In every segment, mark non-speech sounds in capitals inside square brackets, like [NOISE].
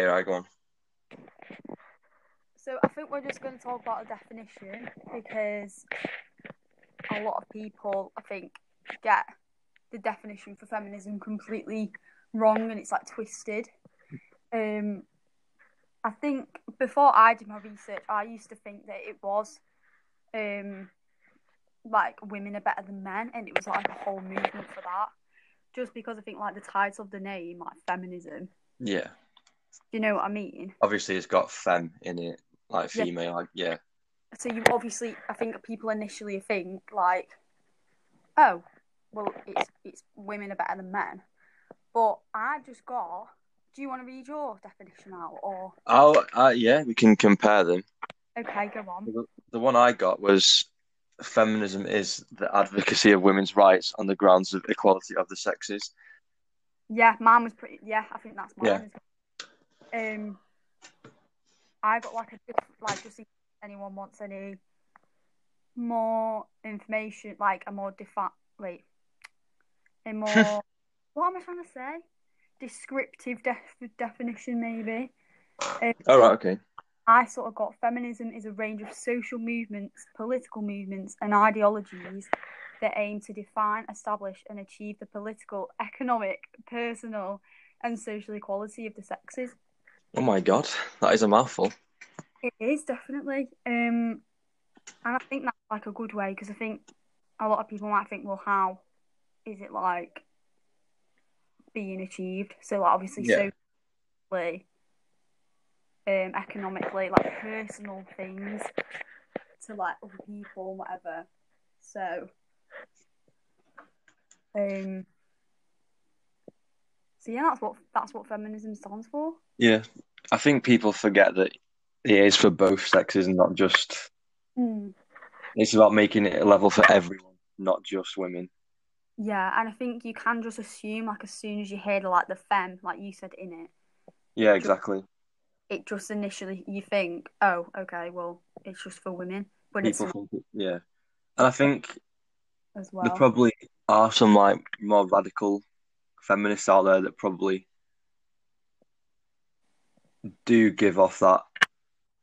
Okay, right, go on. So I think we're just going to talk about a definition because a lot of people, I think, get the definition for feminism completely wrong and it's like twisted. Um, I think before I did my research, I used to think that it was um, like women are better than men, and it was like a whole movement for that. Just because I think like the title of the name, like feminism, Yeah. You know what I mean? Obviously, it's got femme in it, like Yeah. female. Like, yeah. So you obviously, I think people initially think like, oh, well, it's it's women are better than men, but I just got. Do you want to read your definition out, or Oh, uh, yeah, we can compare them. okay, go on. The, the one I got was feminism is the advocacy of women's rights on the grounds of equality of the sexes. Yeah, mine was pretty. Yeah, I think that's mine. Yeah. Um, I got like a like just in case anyone wants any more information, like a more defi- wait, a [LAUGHS] more what am I trying to say? Descriptive def- definition, maybe. Um, Oh, right, okay. I sort of got feminism is a range of social movements, political movements, and ideologies that aim to define, establish, and achieve the political, economic, personal, and social equality of the sexes. Oh my god, that is a mouthful. It is definitely, um, and I think that's like a good way because I think a lot of people might think, well, how is it like being achieved? So, like, obviously, Yeah. socially, um, economically, like personal things to like other people, whatever. So, um, so yeah, that's what that's what feminism stands for. Yeah. I think people forget that it is for both sexes and not just. Mm. It's about making it a level for everyone, not just women. Yeah, and I think you can just assume, like, as soon as you hear like the fem, like you said in it, Yeah, exactly. it just initially you think, oh, okay, well, it's just for women, but People it's think, yeah. And I think as there probably are some like more radical feminists out there that probably do give off that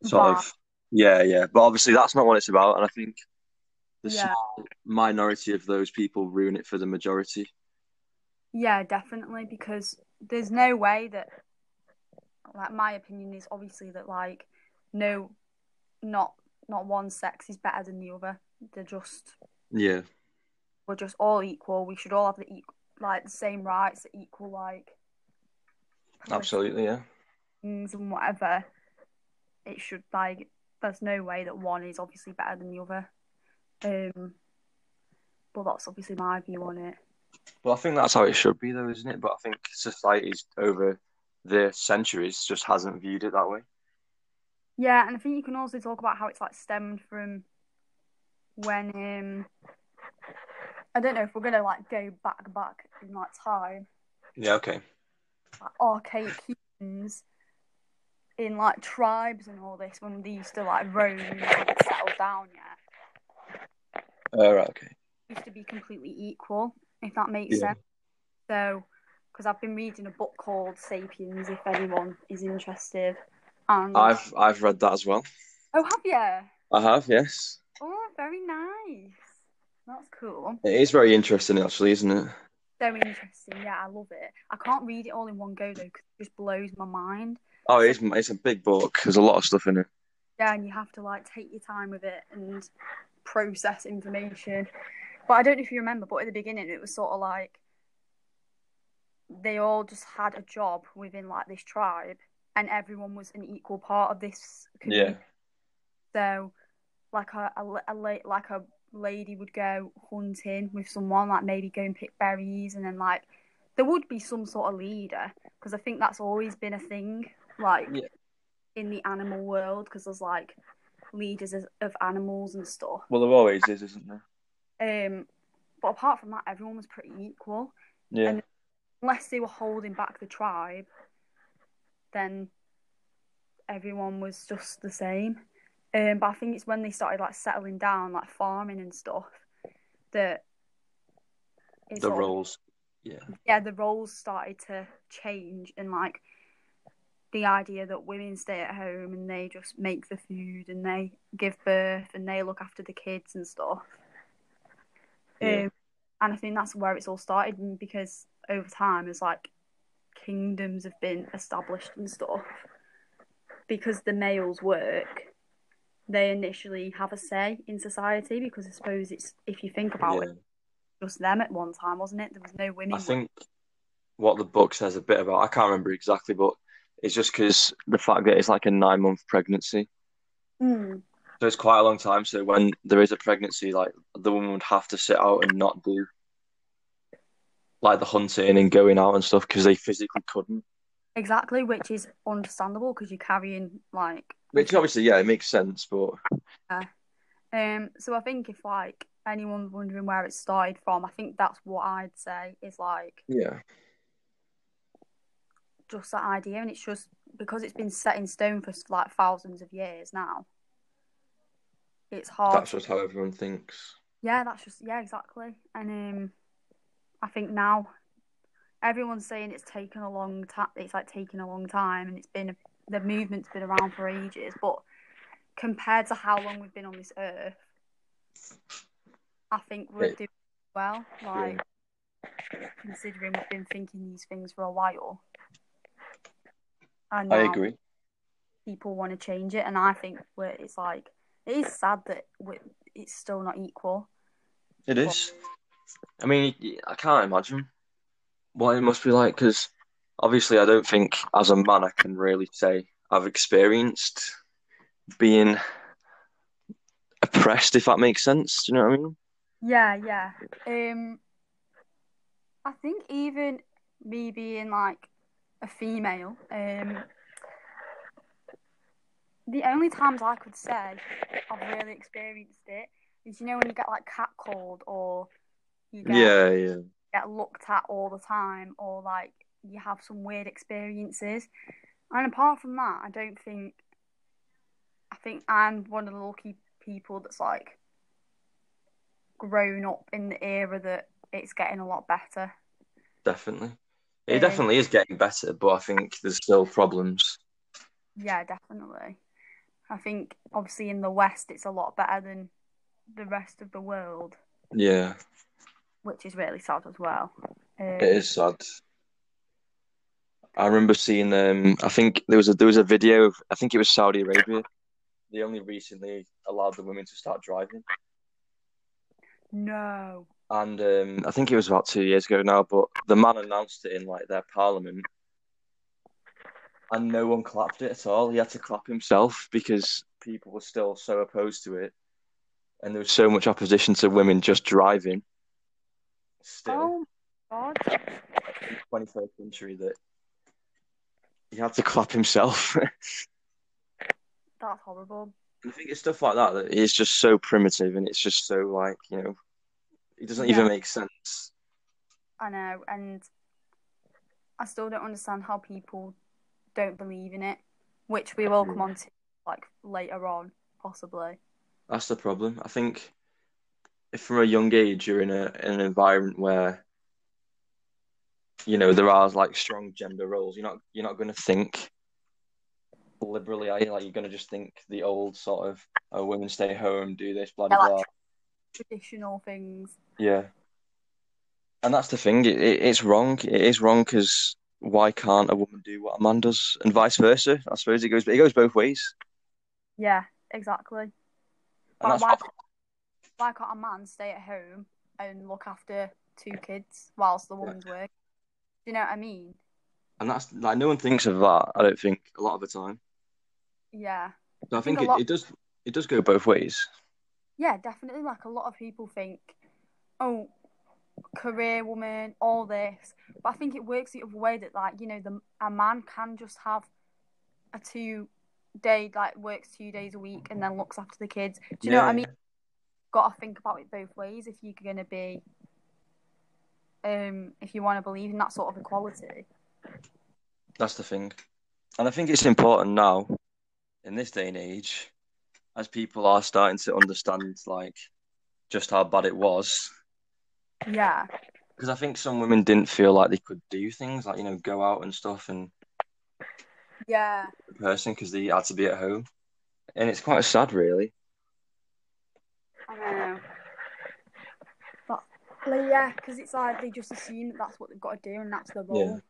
sort of yeah, yeah. But obviously that's not what it's about, and I think the Yeah. small minority of those people ruin it for the majority. Yeah, definitely, because there's no way that, like, my opinion is obviously that, like, no, not not one sex is better than the other. They're just Yeah, we're just all equal. We should all have the equal, like, the same rights, equal, like, absolutely, yeah. things and whatever. It should like. There's no way that one is obviously better than the other. Um, but that's obviously my view on it. Well, I think that's how it should be, though, isn't it? But I think society's over the centuries just hasn't viewed it that way. Yeah, and I think you can also talk about how it's like stemmed from when um I don't know if we're gonna like go back back in like time, Yeah, okay. like archaic humans in like tribes and all this when they used to like roam and settle down yet. Uh, right, okay. Used to be completely equal, if that makes Yeah. sense. So because I've been reading a book called Sapiens if anyone is interested. And I've I've read that as well. Oh have you? I have, yes. Oh very nice. That's cool. It is very interesting, actually, isn't it? So interesting. Yeah, I love it. I can't read it all in one go though, because it just blows my mind. Oh, it is. It's a big book. There's a lot of stuff in it. Yeah, and you have to like take your time with it and process information. But I don't know if you remember, but at the beginning it was sort of like they all just had a job within like this tribe, and everyone was an equal part of this Yeah. So, like a, a, a like a lady would go hunting with someone, like maybe go and pick berries, and then like there would be some sort of leader because I think that's always been a thing, like Yeah. in the animal world, because there's like leaders of, animals and stuff. Well, there always is, isn't there? Um, but apart from that, everyone was pretty equal. Yeah. And- Unless they were holding back the tribe, then everyone was just the same. Um, but I think it's when they started like settling down, like farming and stuff, that the of- roles. Yeah. yeah, the roles started to change and like the idea that women stay at home and they just make the food and they give birth and they look after the kids and stuff. Yeah. Um, and I think that's where it's all started and because over time, as like kingdoms have been established and stuff, because the males work, they initially have a say in society because I suppose it's if you think about Yeah. it, just them at one time, wasn't it? There was no women. I think what the book says a bit about, I can't remember exactly, but it's just because the fact that it's like a nine month pregnancy. Mm, So it's quite a long time. So when there is a pregnancy, like the woman would have to sit out and not do like the hunting and going out and stuff because they physically couldn't. Exactly, which is understandable because you're carrying like Which obviously, yeah, it makes sense, but Yeah. Um, so I think if like anyone's wondering where it started from, I think that's what I'd say is like yeah, just that idea, and it's just because it's been set in stone for like thousands of years now. It's hard. that's just how everyone thinks. Yeah, that's just yeah, exactly. And um, I think now everyone's saying it's taken a long time. It's like taking a long time, and it's been the movement's been around for ages. But compared to how long we've been on this earth, I think we're doing well. Like considering we've been thinking these things for a while, and I agree. people want to change it, and I think we're, it's like it is sad that it's still not equal. It is. I mean, I can't imagine what it must be like because obviously, I don't think as a man I can really say I've experienced being oppressed, if that makes sense. Do you know what I mean? Yeah, yeah. Um, I think even me being like a female, um, the only times I could say I've really experienced it is you know when you get like catcalled or you get Yeah, yeah. Get looked at all the time or like you have some weird experiences. And apart from that, I don't think I think I'm one of the lucky people that's like grown up in the era that it's getting a lot better. Definitely. It Yeah. definitely is getting better, but I think there's still problems. Yeah, definitely. I think obviously in the West it's a lot better than the rest of the world, Yeah, which is really sad as well. Um, it is sad. I remember seeing um I think there was a there was a video of I think it was Saudi Arabia. They only recently allowed the women to start driving. No. And um, I think it was about two years ago now, but the man announced it in like their parliament, and no one clapped it at all. He had to clap himself because people were still so opposed to it, and there was so much opposition to women just driving. Still, Oh god. in the twenty first century, that he had to clap himself. That's horrible. I think it's stuff like that that is just so primitive, and it's just so like you know, it doesn't even make sense. I know, and I still don't understand how people don't believe in it, which we will come on to like later on, possibly. That's the problem. I think from a young age you're in a in an environment where you know there are like strong gender roles, you're not you're not going to think liberally, are you? Like you're going to just think the old sort of oh, women stay home, do this, blah blah like- Traditional things. Yeah, and that's the thing. It, it, it's wrong. It is wrong because why can't a woman do what a man does, and vice versa? I suppose it goes it goes both ways. Yeah, exactly. And But that's why, why can't a man stay at home and look after two kids whilst the woman's working? Do you know what I mean? and that's like no one thinks of that. I don't think a lot of the time. Yeah. So I think think it, lot- it does it does go both ways. Yeah, definitely. Like a lot of people think, oh, career woman, all this. But I think it works the other way that, like, you know, the a man can just have a two day, like, works two days a week and then looks after the kids. Do you know what I mean? Got to think about it both ways if you're going to be, um, if you want to believe in that sort of equality. That's the thing. And I think it's important now, in this day and age, as people are starting to understand like just how bad it was. Yeah. Because I think some women didn't feel like they could do things like, you know, go out and stuff and Yeah. person because they had to be at home, and it's quite sad, really. I know. But like, yeah, because it's like they just assume that that's what they've got to do and that's the role.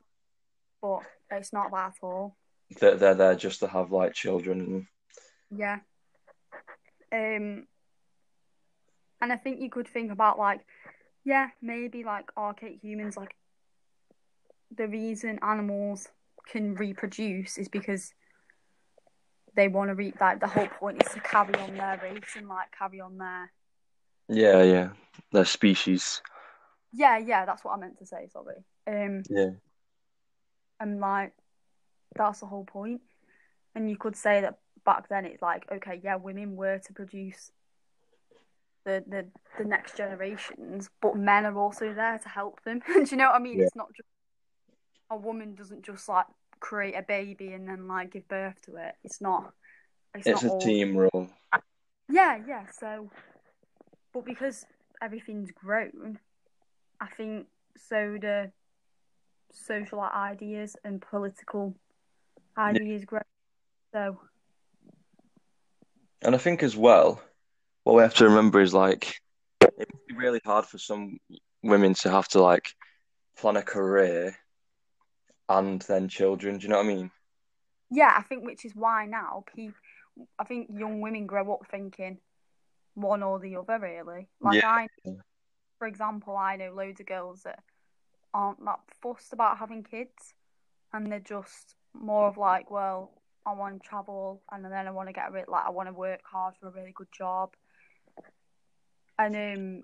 But it's not that at all. That they're there just to have like children. And... Yeah. Um. And I think you could think about like, yeah, maybe like archaic humans, like the reason animals can reproduce is because they want to re like the whole point is to carry on their race and like carry on their Yeah, yeah, their species. yeah yeah that's what I meant to say sorry. Um Yeah, and like that's the whole point. And you could say that back then it's like okay yeah women were to produce the the, the next generations but men are also there to help them. [LAUGHS] Do you know what I mean? Yeah. it's not just a woman doesn't just like create a baby and then like give birth to it it's not it's, it's not a all... team role. Yeah, yeah. So, but because everything's grown, I think so the social ideas and political ideas grow. So, And I think as well, what we have to remember is like it would be really hard for some women to have to like plan a career and then children. Do you know what I mean? yeah, I think which is why now people, I think young women grow up thinking one or the other. Really, like Yeah. I, for example, I know loads of girls that aren't that fussed about having kids, and they're just more of like, well, I want to travel, and then I want to get a re- like I want to work hard for a really good job, and um,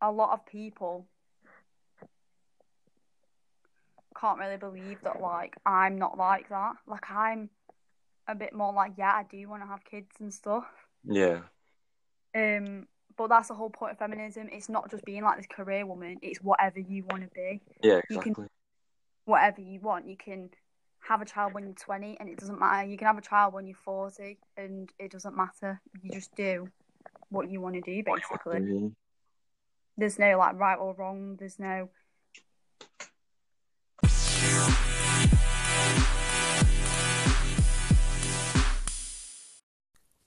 a lot of people can't really believe that like I'm not like that. Like I'm a bit more like, yeah, I do want to have kids and stuff. Yeah, Um, but that's the whole point of feminism. It's not just being like this career woman. It's whatever you want to be, yeah, You can- exactly. whatever you want. You can have a child when you're 20, and it doesn't matter. You can have a child when you're 40, and it doesn't matter. You just do what you want to do, basically. There's no like right or wrong. There's no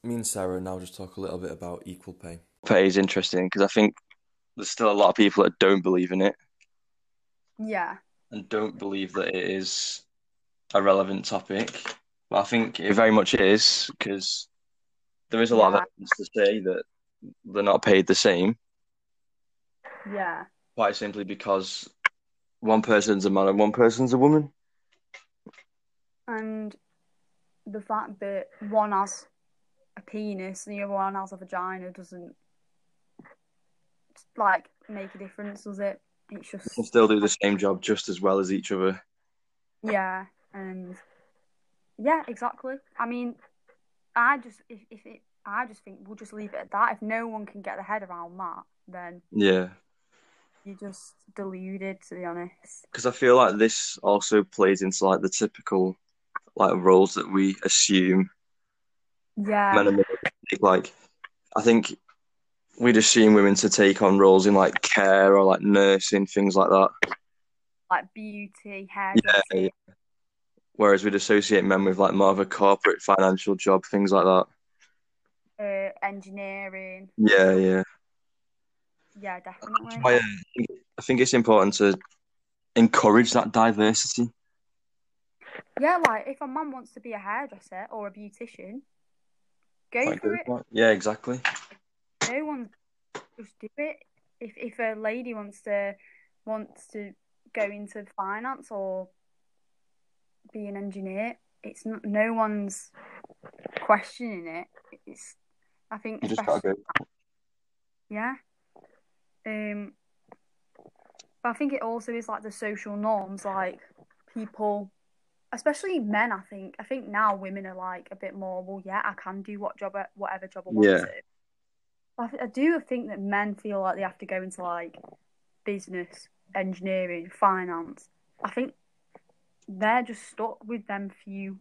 Me and Sarah now just talk a little bit about equal pay. Pay is interesting because I think there's still a lot of people that don't believe in it yeah, and don't believe that it is a relevant topic. But I think it very much is because there is a lot Yeah. of evidence to say that they're not paid the same, yeah, quite simply because one person's a man and one person's a woman. and the fact that one has a penis and the other one has a vagina doesn't like make a difference, does it? It's They can just still do the same job just as well as each other. yeah, and yeah, exactly. I mean, I just if, if it, I just think we'll just leave it at that. If no one can get their head around that, then Yeah. you're just deluded, to be honest. Because I feel like this also plays into like the typical like roles that we assume Yeah, men and women. Like, I think we'd assume women to take on roles in like care or like nursing, things like that. like beauty, hair, Yeah, yeah. Whereas we'd associate men with like more of a corporate financial job, things like that. uh, engineering. Yeah, yeah. Yeah, definitely. why uh, I think it's important to encourage that diversity. Yeah, like if a man wants to be a hairdresser or a beautician, go Like, for it. Yeah, exactly. No one just do it. If if a lady wants to wants to go into finance or be an engineer, it's not, no one's questioning it. It's I think You just go. yeah. Um, but I think it also is like the social norms, like people, especially men. I think I think now women are like a bit more. Well, yeah, I can do what job, uh, whatever job I want Yeah. to. I, I do think that men feel like they have to go into like business, engineering, finance. I think they're just stuck with them few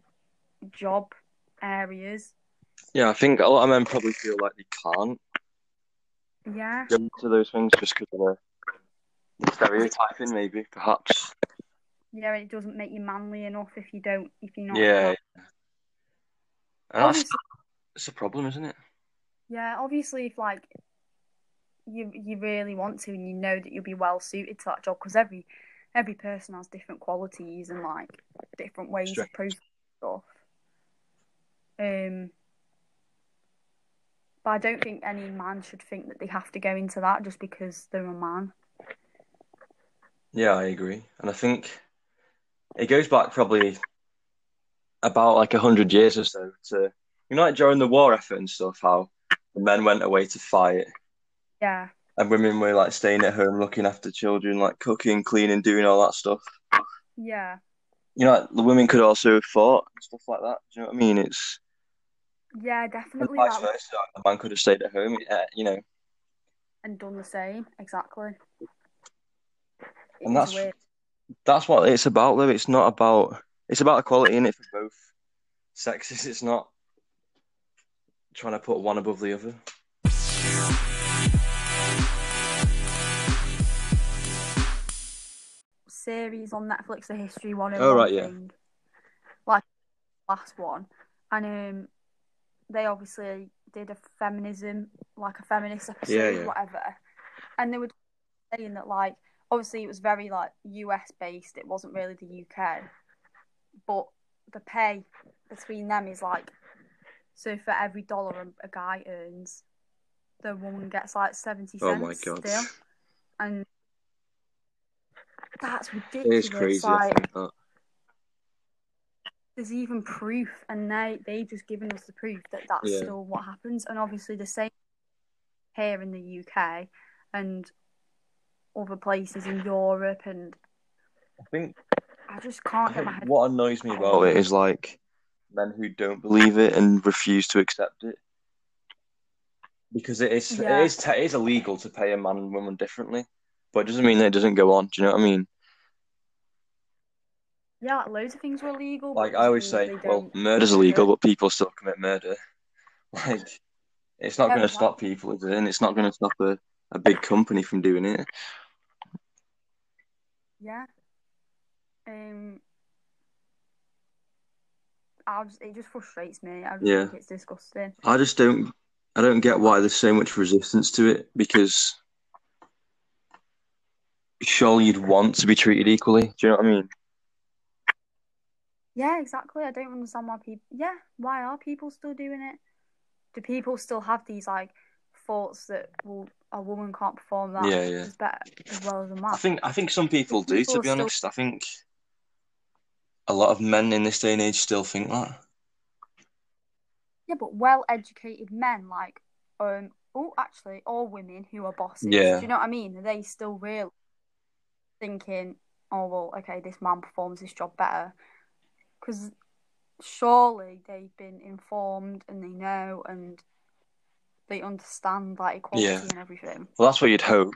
job areas. Yeah, I think a lot of men probably feel like they can't Yeah, go into those things just because of the, the stereotyping, maybe, perhaps. Yeah, and it doesn't make you manly enough if you don't if you're not. Yeah. That's, that's a problem, isn't it? yeah, obviously, if like you you really want to and you know that you'll be well suited to that job because every every person has different qualities and like different ways of Strengths. processing stuff. Um, but I don't think any man should think that they have to go into that just because they're a man. Yeah, I agree. And I think it goes back probably about like a hundred years or so to you know like during the war effort and stuff, how the men went away to fight Yeah, and women were like staying at home looking after children, like cooking, cleaning, doing all that stuff. yeah, You know, like, the women could also have fought and stuff like that. Do you know what I mean? It's yeah, definitely vice that versa. The man could have stayed at home. Yeah, you know, and done the same exactly. It And that's- weird. That's what it's about, though. It's not about. It's about equality in it for both sexes. It's not trying to put one above the other. series on Netflix, the History One. Oh, right, yeah. Thing, like last one, and um, they obviously did a feminism, like a feminist episode, Yeah, yeah. whatever, and they were saying that like obviously it was very like US based. It wasn't really the UK, but the pay between them is like so for every dollar a, a guy earns, the woman gets like seventy cents. Oh my god, Still, and that's ridiculous. is crazy. I Like, there's even proof, and they they've just given us the proof that that's Yeah. still what happens. And obviously the same here in the UK and other places in Europe, and I think I just can't get my head. what annoys me about it is like men who don't believe it and refuse to accept it. Because it is Yeah. it is te- it is illegal to pay a man and woman differently, but it doesn't mean that it doesn't go on. Do you know what I mean? Yeah, loads of things were illegal. Like I always say, well, murder's illegal, but people still commit murder. [LAUGHS] Like it's not Yeah, going to stop people, is it? And it's not going to stop a, a big company from doing it. Yeah. Um. I just, it just frustrates me. I just Yeah. think it's disgusting. I just don't I don't get why there's so much resistance to it because surely you'd want to be treated equally. Do you know what I mean? Yeah, exactly. I don't understand why people. Yeah, why are people still doing it? Do people still have these like thoughts that well, a woman can't perform that Yeah, yeah. as better as well as a man? I think I think some people do, People to are be still- honest. I think a lot of men in this day and age still think that. Yeah, but well-educated men like um oh actually all women who are bosses. Yeah. Do you know what I mean? Are they still real thinking, oh well, okay, this man performs this job better? Because surely they've been informed and they know and they understand that equality Yeah. and everything. Well, that's what you'd hope.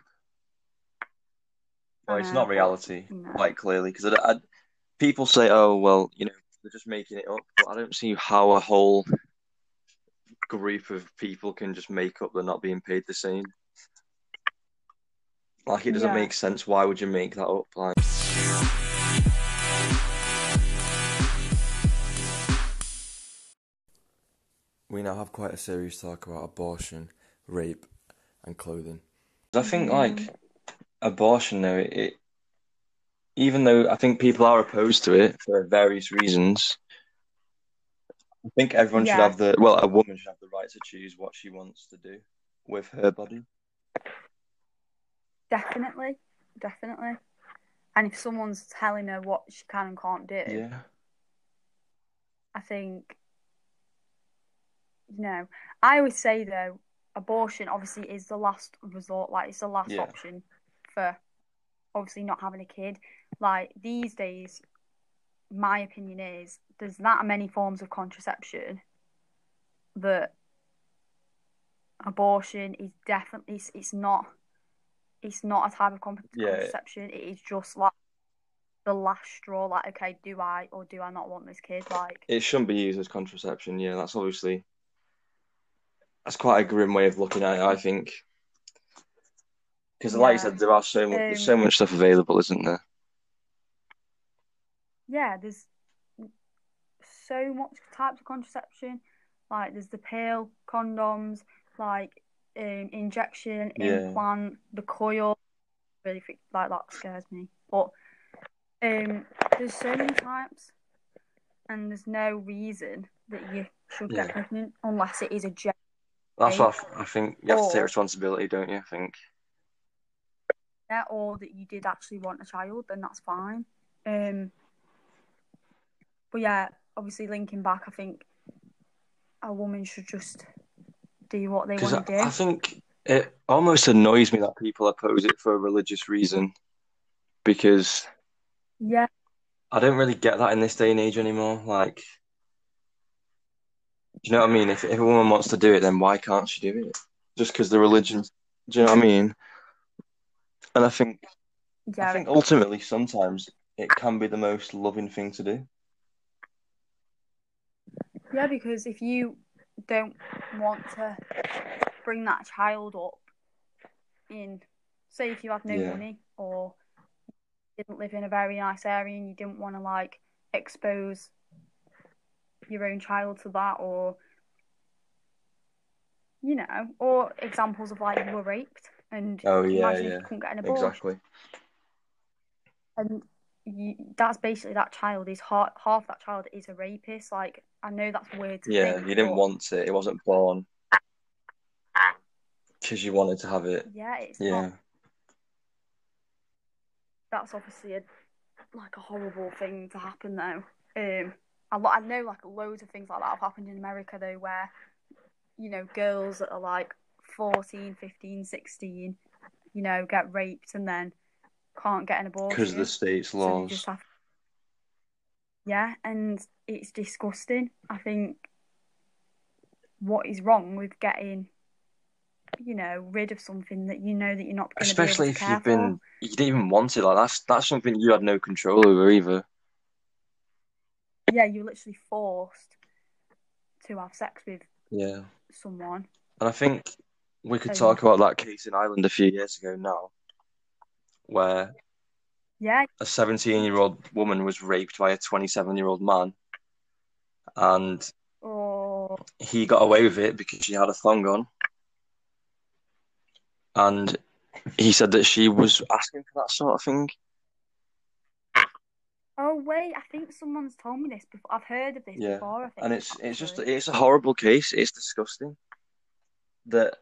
Well, it's not reality, know. quite clearly, because I, I, people say, "Oh, well, you know, they're just making it up," but I don't see how a whole group of people can just make up they're not being paid the same. Like, it doesn't Yeah. make sense. Why would you make that up? Like, We now have quite a serious talk about abortion, rape, and clothing. I think like abortion, though, it, it even though I think people are opposed to it for various reasons, I think everyone should have the well, a woman should have the right to choose what she wants to do with her body. Definitely, definitely. And if someone's telling her what she can and can't do, Yeah, I think, you know, I always say though, abortion obviously is the last resort. Like it's the last Yeah. option for obviously not having a kid. Like these days, my opinion is there's that many forms of contraception that abortion is definitely it's, it's not it's not a type of con- Yeah. contraception. It is just like the last straw. Like, okay, do I or do I not want this kid? Like, it shouldn't be used as contraception. Yeah, that's obviously that's quite a grim way of looking at it. I think because, like you said, there are so much there's Um, so much stuff available, isn't there? yeah, there's so much types of contraception. Like there's the pill, condoms, like um, injection, Yeah. implant, the coil. Really, freak- like that scares me. But um, there's so many types, and there's no reason that you should Yeah. get pregnant unless it is a gen- That's what I think you have to take responsibility, don't you? I think. Yeah, or that you did actually want a child, then that's fine. Um, but yeah, obviously linking back, I think a woman should just do what they want to do. I, I think it almost annoys me that people oppose it for a religious reason, because yeah, I don't really get that in this day and age anymore. Like, you know what I mean? If if a woman wants to do it, then why can't she do it? Just because the religion, do you know what I mean? And I think yeah, I think ultimately sometimes it can be the most loving thing to do. yeah, because if you don't want to bring that child up in, say, if you had no Yeah. money or didn't live in a very nice area and you didn't want to like expose your own child to that or you know or examples of like you were raped and Oh yeah, imagine yeah, you couldn't get an abortion exactly. and you, that's basically that child is half, half that child is a rapist. Like i know that's weird to Yeah, think, you didn't but want it. It wasn't born. Because you wanted to have it. yeah it's Yeah, not. That's obviously a like a horrible thing to happen though. Um a lot i know like loads of things like that have happened in america though where you know girls that are like 14 15 16 you know get raped and then can't get an abortion because of the state's So laws. just have... Yeah, and it's disgusting. I think what is wrong with getting, you know, rid of something that you know that you're not going be able Especially to if you've been, for. you didn't even want it. Like that's that's something you had no control over either. Yeah, you're literally forced to have sex with Yeah, someone. and I think we could And- talk about that case in Ireland a few years ago now, where Yeah, a 17 year old woman was raped by a 27 year old man, and or he got away with it because she had a thong on. And he said that she was asking for that sort of thing. Oh wait, I think someone's told me this before. I've heard of this Yeah, before. I think And it's it's just it's a horrible case. It's disgusting that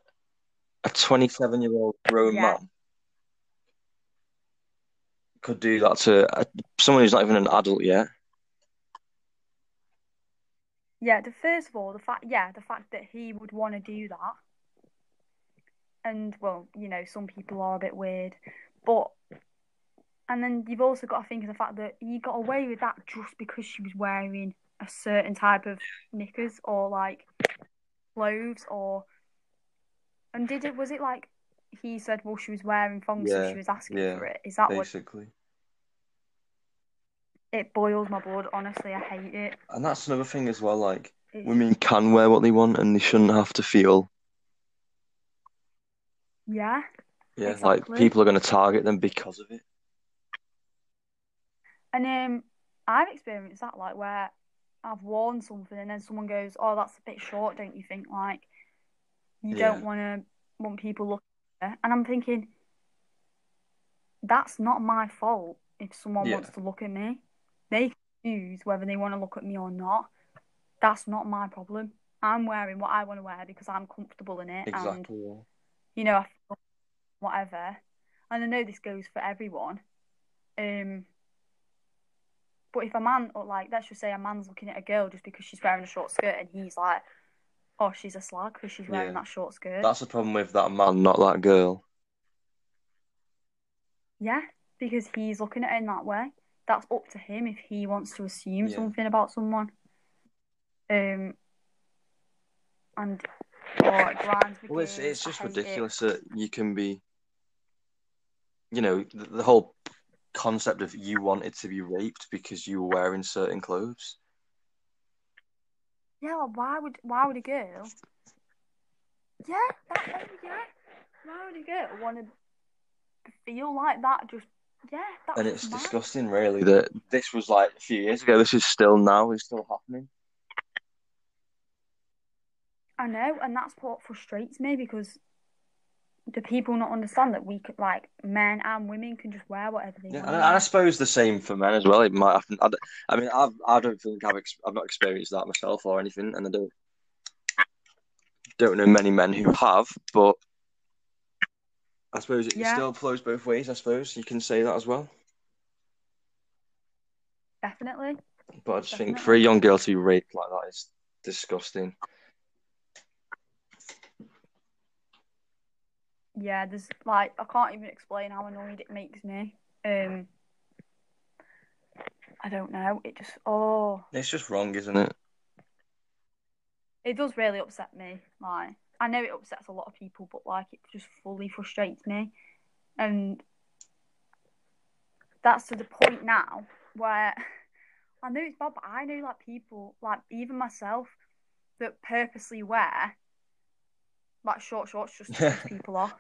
a 27 year old grown Yeah. man could do that to a, someone who's not even an adult yet. Yeah, the first of all, the fact, yeah, the fact that he would want to do that, and well, you know, some people are a bit weird, but, and then you've also got to think of the fact that he got away with that just because she was wearing a certain type of knickers or like clothes or, and did it, was it like he said, well, she was wearing thongs, so she was asking yeah, for it? Is that what Basically. it boils my blood? Honestly, I hate it. And that's another thing as well. Like It's- women can wear what they want, and they shouldn't have to feel yeah. yeah like people are going to target them because of it. And um, I've experienced that, like where I've worn something and then someone goes, "Oh, that's a bit short, don't you think?" Like you Yeah. don't want to want people looking, at and I'm thinking that's not my fault if someone Yeah. wants to look at me. They can choose whether they want to look at me or not. That's not my problem. I'm wearing what I want to wear because I'm comfortable in it, and Exactly. Yeah. you know, I feel whatever. And I know this goes for everyone. Um, but if a man, or like, let's just say a man's looking at a girl just because she's wearing a short skirt and he's like, oh, she's a slag because she's wearing Yeah. that short skirt. That's the problem with that man, not that girl. Yeah, because he's looking at it in that way. That's up to him if he wants to assume Yeah. something about someone. Um, and oh, it grinds Well, it's it's just it. ridiculous that you can be, you know, the, the whole concept of you wanted to be raped because you were wearing certain clothes. Yeah, why would why would a girl? Yeah, that yeah. Why would a girl want to feel like that just Yeah, that and it's mad. disgusting, really, that this was like a few years ago. This is still now. It's still happening. I know, and that's what frustrates me because the people not understand that we could, like, men and women can just wear whatever they Yeah, want. and I, I suppose the same for men as well. It might happen. I, I mean, I've, I don't think I've ex- I've not experienced that myself or anything, and I don't don't know many men who have. But I suppose it Yeah. still flows both ways. I suppose you can say that as well. Definitely. But I just think for a young girl to be raped like that is disgusting. Yeah, there's like I can't even explain how annoyed it makes me. Um, I don't know. It just oh, It's just wrong, isn't it? it does really upset me. Like I know it upsets a lot of people, but like it just fully frustrates me, and that's to the point now where [LAUGHS] I know it's bad, but I know like people, like even myself, that purposely wear like short shorts just to piss [LAUGHS] people off.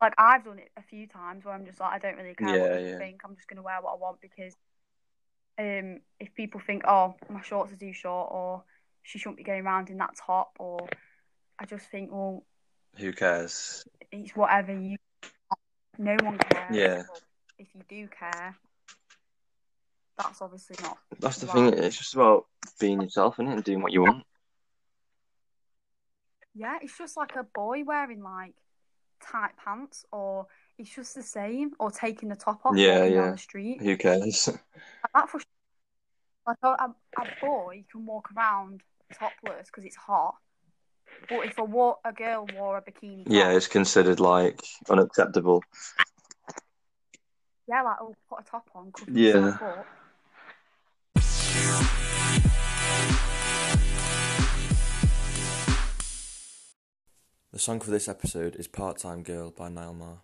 Like I've done it a few times where I'm just like I don't really care Yeah, what people yeah. think. I'm just gonna wear what I want because um if people think oh my shorts are too short or she shouldn't be going around in that top or I just think well Who cares? it's whatever you no one cares. Yeah. If you do care, that's obviously not That's the right. thing. It's just about being yourself, is And doing what you want. Yeah, it's just like a boy wearing like tight pants, or it's just the same, or taking the top off Yeah, yeah. down the street. Who cares? [LAUGHS] That for like a, a, a boy can walk around topless because it's hot, but if a a girl wore a bikini top, Yeah, it's considered like unacceptable. yeah, like oh, put a top on, Yeah. The song for this episode is Part Time Girl by Niall Marr.